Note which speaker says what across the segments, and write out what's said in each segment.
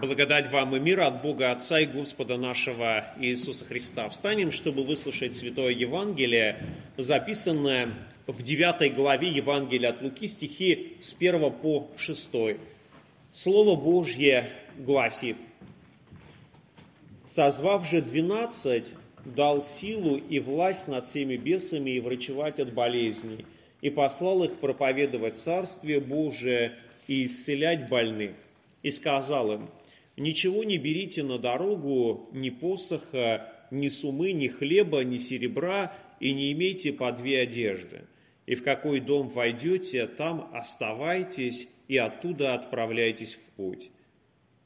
Speaker 1: Благодать вам и мир от Бога Отца и Господа нашего Иисуса Христа. Встанем, чтобы выслушать Святое Евангелие, записанное в 9 главе Евангелия от Луки, стихи с 1 по 6. Слово Божье гласит, «Созвав же двенадцать, дал силу и власть над всеми бесами и врачевать от болезней, и послал их проповедовать Царствие Божие и исцелять больных. И сказал им, Ничего не берите на дорогу, ни посоха, ни сумы, ни хлеба, ни серебра, и не имейте по две одежды. И в какой дом войдете, там оставайтесь, и оттуда отправляйтесь в путь.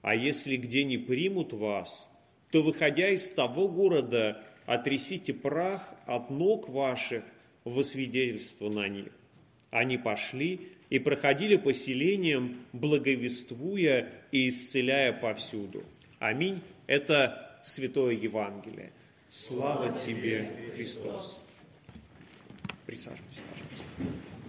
Speaker 1: А если где не примут вас, то, выходя из того города, отрясите прах от ног ваших во свидетельство на них. Они пошли и проходили по селениям, благовествуя и исцеляя повсюду. Аминь. Это Святое Евангелие. Слава тебе, Христос. Присаживайся, пожалуйста.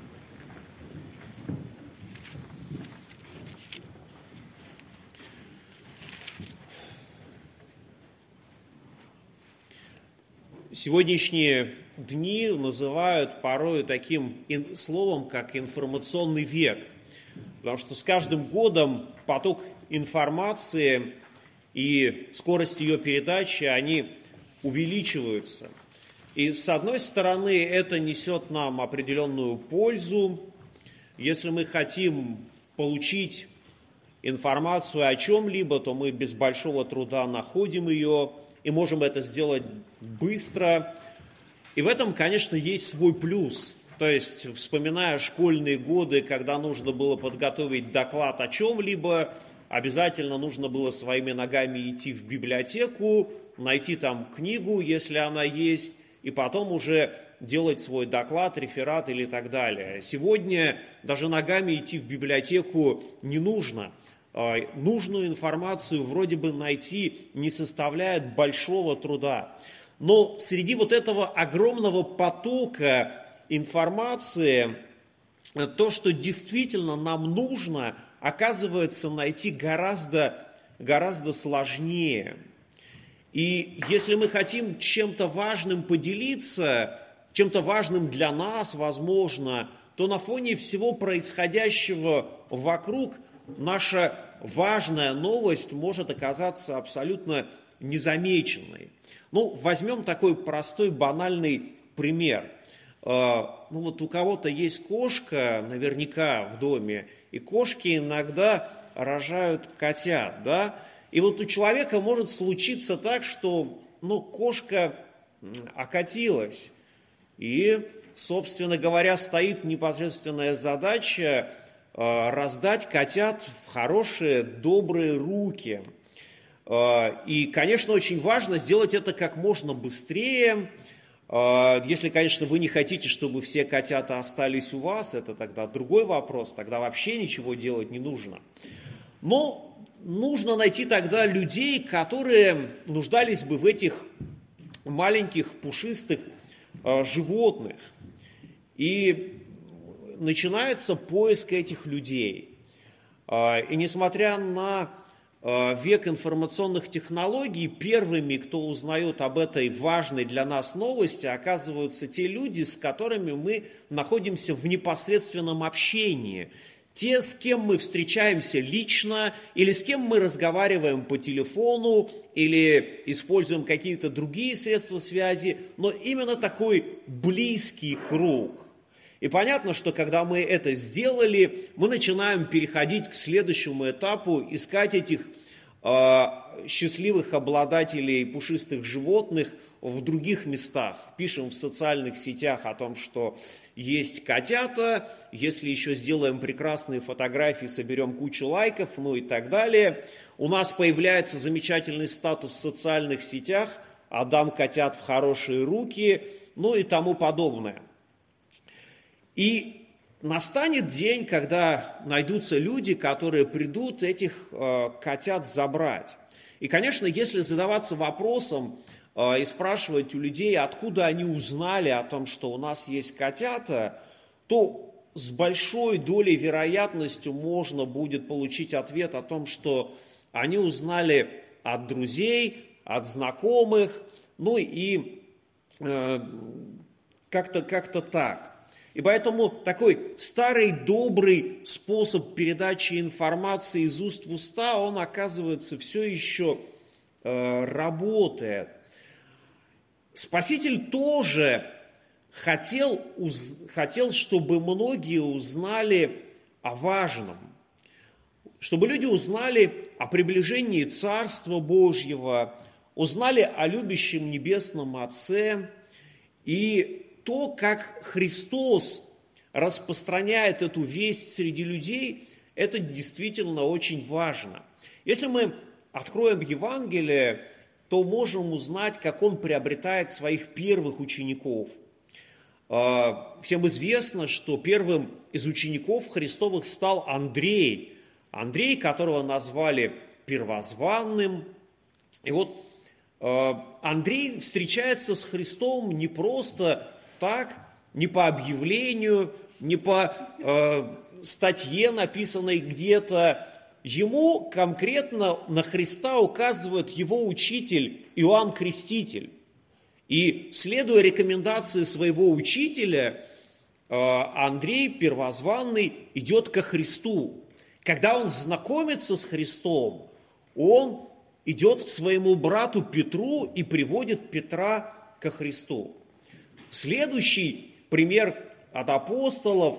Speaker 1: Сегодняшние дни называют порой таким словом, как информационный век. Потому что с каждым годом поток информации и скорость ее передачи, они увеличиваются. И с одной стороны, это несет нам определенную пользу. Если мы хотим получить информацию о чем-либо, то мы без большого труда находим ее и можем это сделать быстро. И в этом, конечно, есть свой плюс. То есть, вспоминая школьные годы, когда нужно было подготовить доклад о чем-либо, обязательно нужно было своими ногами идти в библиотеку, найти там книгу, если она есть, и потом уже делать свой доклад, реферат или так далее. Сегодня даже ногами идти в библиотеку не нужно. А, нужную информацию вроде бы найти не составляет большого труда. Но среди вот этого огромного потока информации, то, что действительно нам нужно, оказывается найти гораздо, гораздо сложнее. И если мы хотим чем-то важным поделиться, чем-то важным для нас, возможно, то на фоне всего происходящего вокруг наша важная новость может оказаться абсолютно незамеченной. Ну, возьмем такой простой, банальный пример. А, ну вот у кого-то есть кошка, наверняка в доме, и кошки иногда рожают котят, да? И вот у человека может случиться так, что, ну, кошка окатилась, и, собственно говоря, стоит непосредственная задача раздать котят в хорошие, добрые руки – а, и, конечно, очень важно сделать это как можно быстрее. А, если, конечно, вы не хотите, чтобы все котята остались у вас, это тогда другой вопрос, тогда вообще ничего делать не нужно. Но нужно найти тогда людей, которые нуждались бы в этих маленьких пушистых животных. И начинается поиск этих людей. И несмотря на Э, век информационных технологий, первыми, кто узнает об этой важной для нас новости, оказываются те люди, с которыми мы находимся в непосредственном общении. Те, с кем мы встречаемся лично, или с кем мы разговариваем по телефону, или используем какие-то другие средства связи, но именно такой близкий круг – и понятно, что когда мы это сделали, мы начинаем переходить к следующему этапу, искать этих э, счастливых обладателей пушистых животных в других местах. Пишем в социальных сетях о том, что есть котята, если еще сделаем прекрасные фотографии, соберем кучу лайков, ну и так далее. У нас появляется замечательный статус в социальных сетях, отдам котят в хорошие руки, ну и тому подобное. И настанет день, когда найдутся люди, которые придут этих э, котят забрать. И, конечно, если задаваться вопросом э, и спрашивать у людей, откуда они узнали о том, что у нас есть котята, то с большой долей вероятностью можно будет получить ответ о том, что они узнали от друзей, от знакомых, ну и э, как-то как так. И поэтому такой старый добрый способ передачи информации из уст в уста, он оказывается все еще э, работает. Спаситель тоже хотел, уз, хотел, чтобы многие узнали о важном, чтобы люди узнали о приближении Царства Божьего, узнали о любящем Небесном Отце и то, как Христос распространяет эту весть среди людей, это действительно очень важно. Если мы откроем Евангелие, то можем узнать, как он приобретает своих первых учеников. А, всем известно, что первым из учеников Христовых стал Андрей. Андрей, которого назвали первозванным. И вот а, Андрей встречается с Христом не просто так, не по объявлению, не по э, статье, написанной где-то. Ему конкретно на Христа указывает его учитель Иоанн Креститель. И следуя рекомендации своего учителя, э, Андрей Первозванный идет ко Христу. Когда он знакомится с Христом, он идет к своему брату Петру и приводит Петра ко Христу. Следующий пример от апостолов.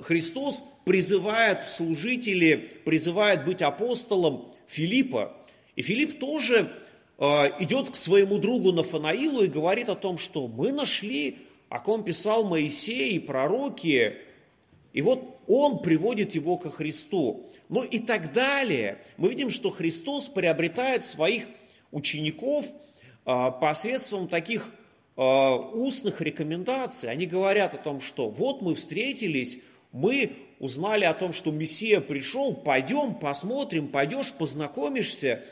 Speaker 1: Христос призывает в служители, призывает быть апостолом Филиппа. И Филипп тоже э, идет к своему другу Нафанаилу и говорит о том, что мы нашли, о ком писал Моисей и пророки, и вот он приводит его ко Христу. Ну и так далее. Мы видим, что Христос приобретает своих учеников э, посредством таких устных рекомендаций, они говорят о том, что вот мы встретились, мы узнали о том, что Мессия пришел, пойдем, посмотрим, пойдешь, познакомишься.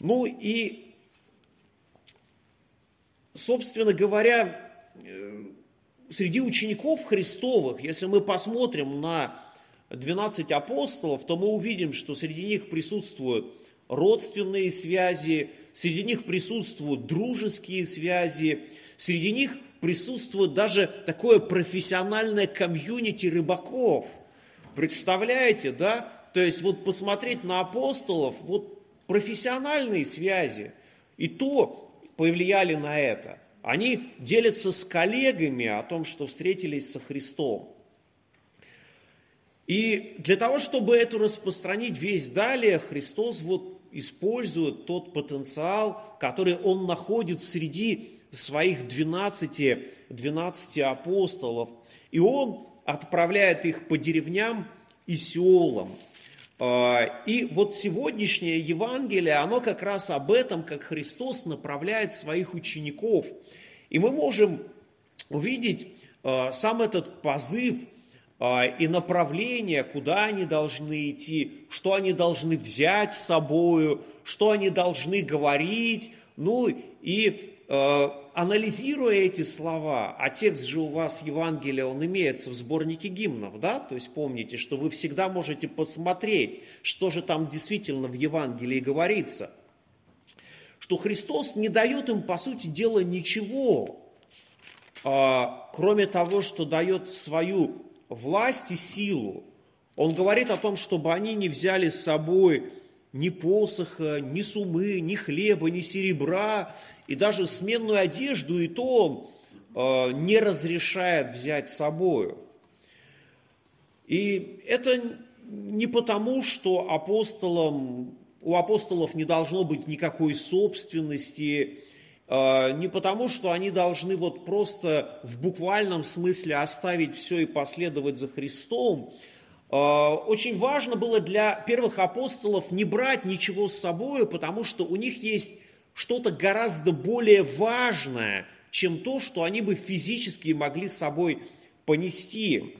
Speaker 1: Ну и, собственно говоря, э, среди учеников Христовых, если мы посмотрим на 12 апостолов, то мы увидим, что среди них присутствуют родственные связи, среди них присутствуют дружеские связи, среди них присутствует даже такое профессиональное комьюнити рыбаков. Представляете, да? То есть вот посмотреть на апостолов, вот профессиональные связи, и то повлияли на это. Они делятся с коллегами о том, что встретились со Христом. И для того, чтобы это распространить весь далее, Христос вот использует тот потенциал, который он находит среди своих 12, 12 апостолов. И он отправляет их по деревням и селам. А, и вот сегодняшнее Евангелие, оно как раз об этом, как Христос направляет своих учеников. И мы можем увидеть а, сам этот позыв и направление, куда они должны идти, что они должны взять с собою, что они должны говорить, ну и э, анализируя эти слова, а текст же у вас Евангелия, он имеется в сборнике гимнов, да, то есть помните, что вы всегда можете посмотреть, что же там действительно в Евангелии говорится, что Христос не дает им, по сути дела, ничего, а, кроме того, что дает свою власть и силу. Он говорит о том, чтобы они не взяли с собой ни посоха, ни сумы, ни хлеба, ни серебра, и даже сменную одежду, и то он э, не разрешает взять с собою. И это не потому, что апостолам, у апостолов не должно быть никакой собственности, не потому, что они должны вот просто в буквальном смысле оставить все и последовать за Христом, а, очень важно было для первых апостолов не брать ничего с собой, потому что у них есть что-то гораздо более важное, чем то, что они бы физически могли с собой понести.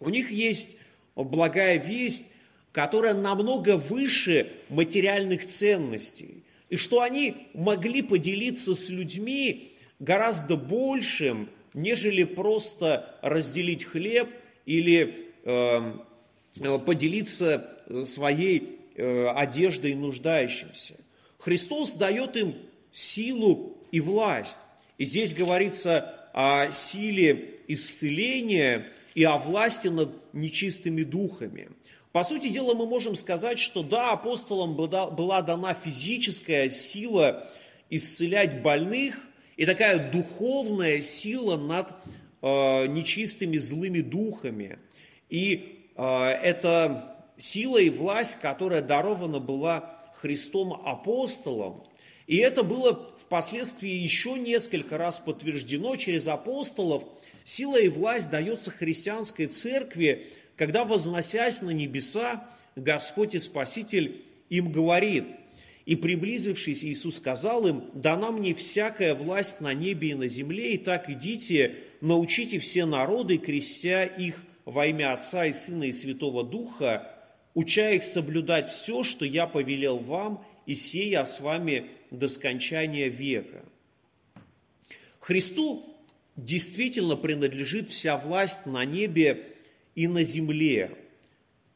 Speaker 1: У них есть благая весть, которая намного выше материальных ценностей. И что они могли поделиться с людьми гораздо большим, нежели просто разделить хлеб или э, Э, поделиться своей э, одеждой нуждающимся. Христос дает им силу и власть. И здесь говорится о силе исцеления и о власти над нечистыми духами. По сути дела, мы можем сказать, что да, апостолам была дана физическая сила исцелять больных и такая духовная сила над э, нечистыми злыми духами. И э, это сила и власть, которая дарована была Христом апостолам. И это было впоследствии еще несколько раз подтверждено через апостолов. Сила и власть дается христианской церкви, когда, возносясь на небеса, Господь и Спаситель им говорит, и приблизившись, Иисус сказал им, «Дана мне всякая власть на небе и на земле, и так идите, научите все народы, крестя их во имя Отца и Сына и Святого Духа, уча их соблюдать все, что я повелел вам, и сея с вами до скончания века. Христу действительно принадлежит вся власть на небе и на земле.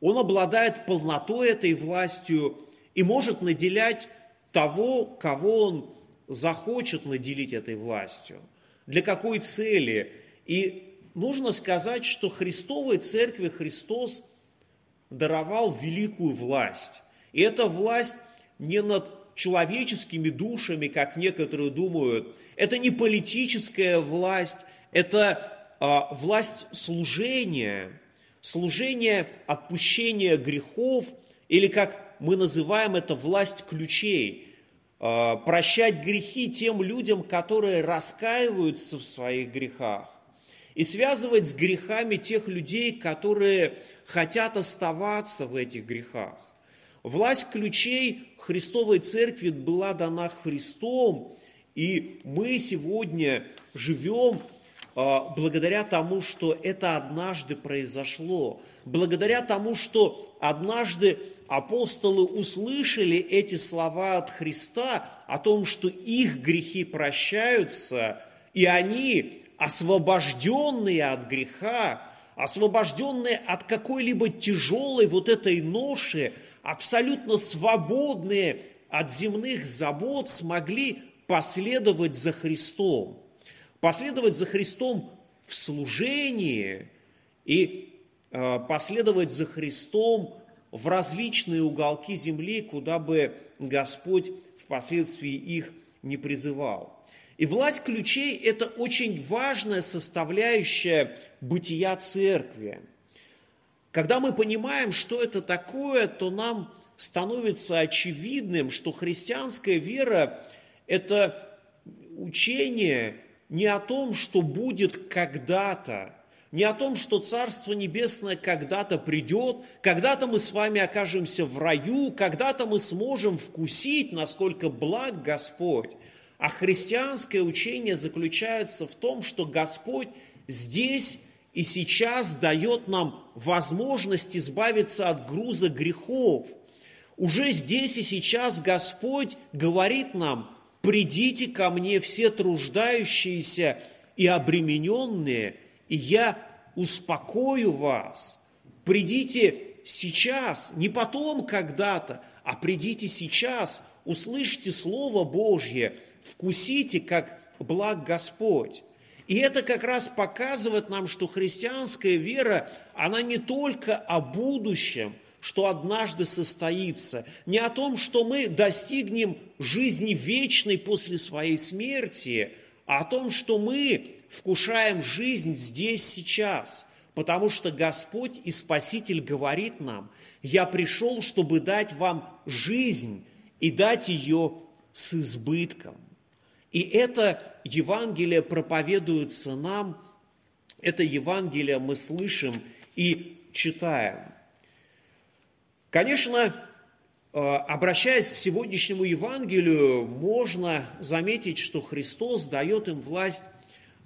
Speaker 1: Он обладает полнотой этой властью и может наделять того, кого он захочет наделить этой властью. Для какой цели? И нужно сказать, что Христовой Церкви Христос даровал великую власть. И эта власть не над человеческими душами, как некоторые думают. Это не политическая власть, это а, власть служения, служение отпущения грехов, или как мы называем это власть ключей, а, прощать грехи тем людям, которые раскаиваются в своих грехах, и связывать с грехами тех людей, которые хотят оставаться в этих грехах. Власть ключей Христовой Церкви была дана Христом, и мы сегодня живем благодаря тому, что это однажды произошло, благодаря тому, что однажды апостолы услышали эти слова от Христа о том, что их грехи прощаются, и они, освобожденные от греха, освобожденные от какой-либо тяжелой вот этой ноши, абсолютно свободные от земных забот, смогли последовать за Христом. Последовать за Христом в служении и э, последовать за Христом в различные уголки земли, куда бы Господь впоследствии их не призывал. И власть ключей – это очень важная составляющая бытия церкви – когда мы понимаем, что это такое, то нам становится очевидным, что христианская вера – это учение не о том, что будет когда-то, не о том, что Царство Небесное когда-то придет, когда-то мы с вами окажемся в раю, когда-то мы сможем вкусить, насколько благ Господь. А христианское учение заключается в том, что Господь здесь и сейчас дает нам возможность избавиться от груза грехов. Уже здесь и сейчас Господь говорит нам, придите ко мне все труждающиеся и обремененные, и я успокою вас. Придите сейчас, не потом когда-то, а придите сейчас, услышьте Слово Божье, вкусите, как благ Господь. И это как раз показывает нам, что христианская вера, она не только о будущем, что однажды состоится, не о том, что мы достигнем жизни вечной после своей смерти, а о том, что мы вкушаем жизнь здесь, сейчас, потому что Господь и Спаситель говорит нам, «Я пришел, чтобы дать вам жизнь и дать ее с избытком». И это Евангелие проповедуется нам, это Евангелие мы слышим и читаем. Конечно, э, обращаясь к сегодняшнему Евангелию, можно заметить, что Христос дает им власть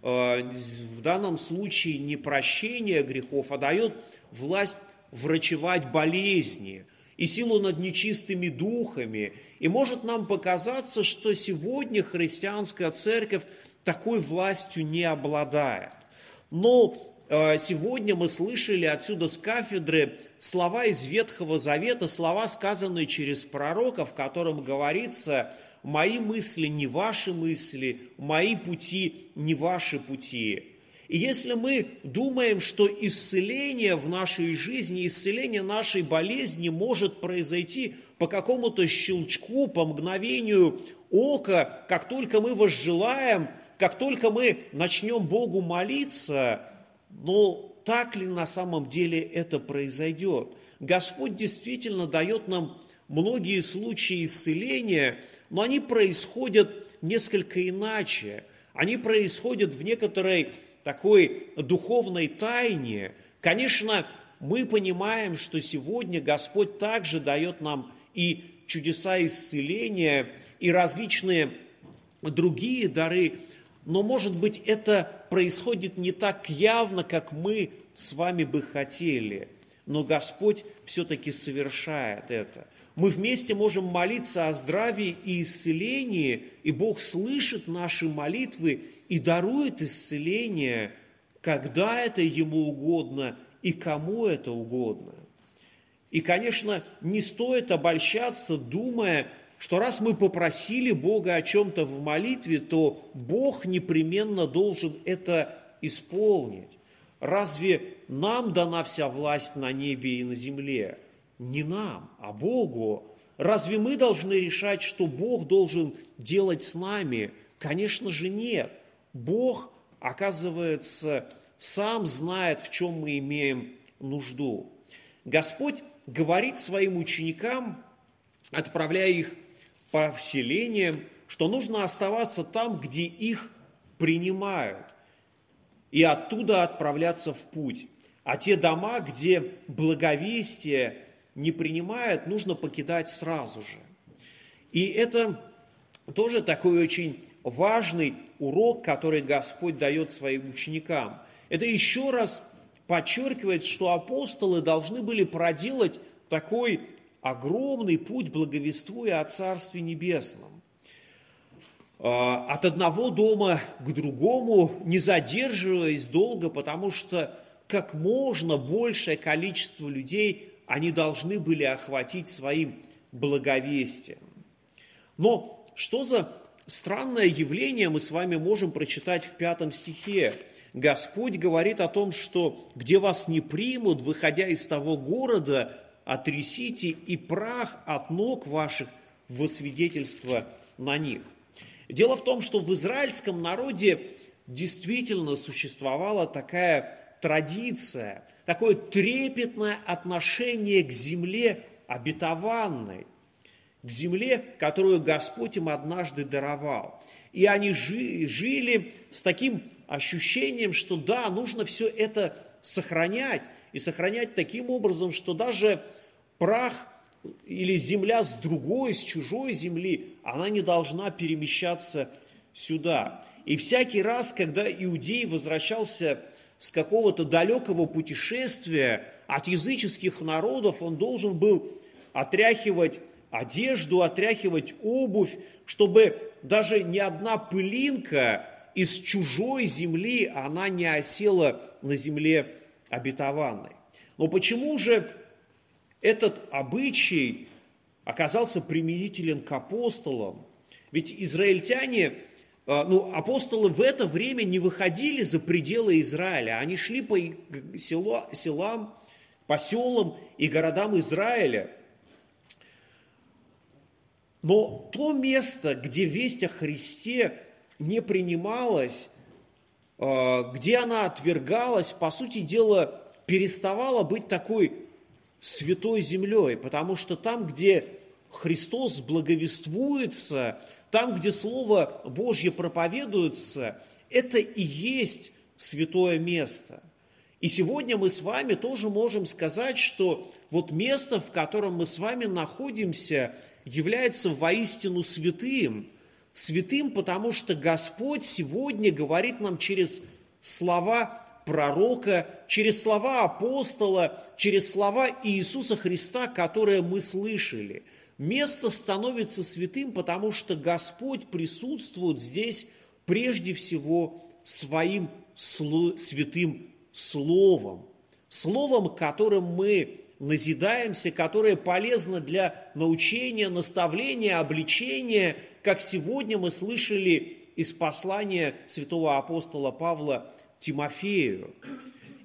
Speaker 1: э, в данном случае не прощения грехов, а дает власть врачевать болезни – и силу над нечистыми духами. И может нам показаться, что сегодня христианская церковь такой властью не обладает. Но сегодня мы слышали отсюда с кафедры слова из Ветхого Завета, слова, сказанные через пророка, в котором говорится «Мои мысли не ваши мысли, мои пути не ваши пути». И если мы думаем, что исцеление в нашей жизни, исцеление нашей болезни может произойти по какому-то щелчку, по мгновению ока, как только мы возжелаем, как только мы начнем Богу молиться, но так ли на самом деле это произойдет? Господь действительно дает нам многие случаи исцеления, но они происходят несколько иначе. Они происходят в некоторой такой духовной тайне. Конечно, мы понимаем, что сегодня Господь также дает нам и чудеса исцеления, и различные другие дары, но, может быть, это происходит не так явно, как мы с вами бы хотели, но Господь все-таки совершает это. Мы вместе можем молиться о здравии и исцелении, и Бог слышит наши молитвы и дарует исцеление, когда это Ему угодно и кому это угодно. И, конечно, не стоит обольщаться, думая, что раз мы попросили Бога о чем-то в молитве, то Бог непременно должен это исполнить. Разве нам дана вся власть на небе и на земле? Не нам, а Богу. Разве мы должны решать, что Бог должен делать с нами? Конечно же нет. Бог, оказывается, сам знает, в чем мы имеем нужду. Господь говорит своим ученикам, отправляя их по селениям, что нужно оставаться там, где их принимают, и оттуда отправляться в путь. А те дома, где благовестие не принимает, нужно покидать сразу же. И это тоже такой очень важный урок, который Господь дает своим ученикам. Это еще раз подчеркивает, что апостолы должны были проделать такой огромный путь, благовествуя о Царстве Небесном. А, от одного дома к другому, не задерживаясь долго, потому что как можно большее количество людей они должны были охватить своим благовестием. Но что за странное явление мы с вами можем прочитать в пятом стихе? Господь говорит о том, что где вас не примут, выходя из того города, отрясите и прах от ног ваших во свидетельство на них. Дело в том, что в израильском народе действительно существовала такая традиция, такое трепетное отношение к земле обетованной, к земле, которую Господь им однажды даровал. И они жили с таким ощущением, что да, нужно все это сохранять, и сохранять таким образом, что даже прах или земля с другой, с чужой земли, она не должна перемещаться сюда. И всякий раз, когда иудей возвращался с какого-то далекого путешествия от языческих народов, он должен был отряхивать одежду, отряхивать обувь, чтобы даже ни одна пылинка из чужой земли, она не осела на земле обетованной. Но почему же этот обычай оказался применителен к апостолам? Ведь израильтяне, а, ну, апостолы в это время не выходили за пределы Израиля, они шли по селам, по селам и городам Израиля. Но то место, где весть о Христе не принималась, а, где она отвергалась, по сути дела, переставала быть такой святой землей, потому что там, где Христос благовествуется, там, где Слово Божье проповедуется, это и есть святое место. И сегодня мы с вами тоже можем сказать, что вот место, в котором мы с вами находимся, является воистину святым – святым, потому что Господь сегодня говорит нам через слова пророка, через слова апостола, через слова Иисуса Христа, которые мы слышали. Место становится святым, потому что Господь присутствует здесь прежде всего своим святым Словом. Словом, которым мы назидаемся, которое полезно для научения, наставления, обличения, как сегодня мы слышали из послания святого апостола Павла Тимофею.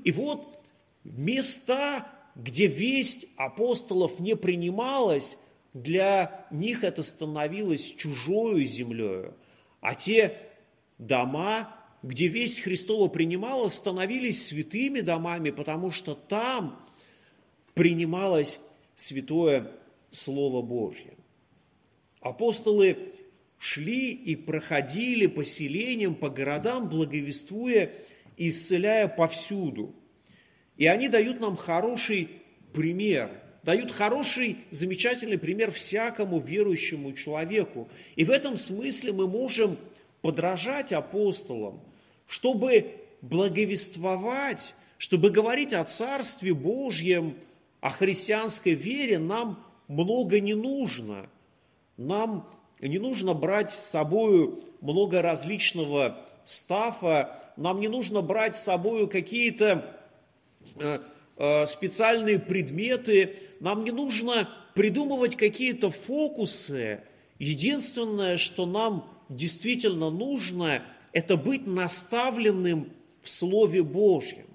Speaker 1: И вот места, где весть апостолов не принималась, для них это становилось чужою землею, а те дома, где весть Христова принималась, становились святыми домами, потому что там принималось святое Слово Божье. Апостолы шли и проходили по селениям, по городам, благовествуя и исцеляя повсюду. И они дают нам хороший пример, дают хороший, замечательный пример всякому верующему человеку. И в этом смысле мы можем подражать апостолам, чтобы благовествовать, чтобы говорить о Царстве Божьем – о христианской вере нам много не нужно. Нам не нужно брать с собой много различного стафа, нам не нужно брать с собой какие-то э, э, специальные предметы, нам не нужно придумывать какие-то фокусы. Единственное, что нам действительно нужно, это быть наставленным в Слове Божьем.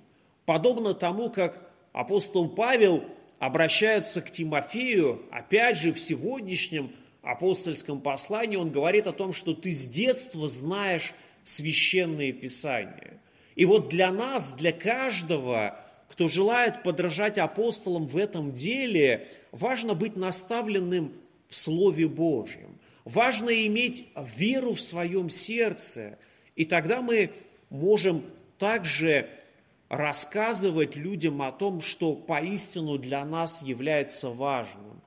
Speaker 1: Подобно тому, как апостол Павел обращается к Тимофею, опять же, в сегодняшнем апостольском послании он говорит о том, что ты с детства знаешь священные писания. И вот для нас, для каждого, кто желает подражать апостолам в этом деле, важно быть наставленным в Слове Божьем. Важно иметь веру в своем сердце. И тогда мы можем также рассказывать людям о том, что поистину для нас является важным.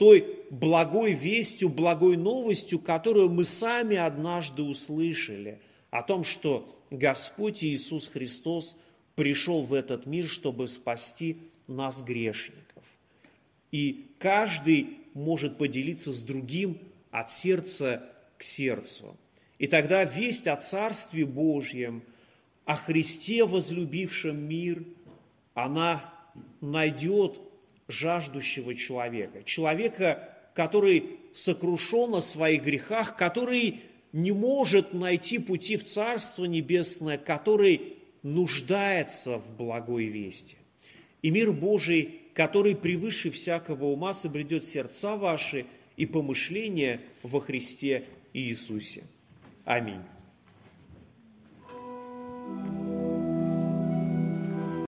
Speaker 1: Той благой вестью, благой новостью, которую мы сами однажды услышали, о том, что Господь Иисус Христос пришел в этот мир, чтобы спасти нас, грешников. И каждый может поделиться с другим от сердца к сердцу. И тогда весть о Царстве Божьем – о Христе, возлюбившем мир, она найдет жаждущего человека. Человека, который сокрушен о своих грехах, который не может найти пути в Царство Небесное, который нуждается в благой вести. И мир Божий, который превыше всякого ума соблюдет сердца ваши и помышления во Христе Иисусе. Аминь.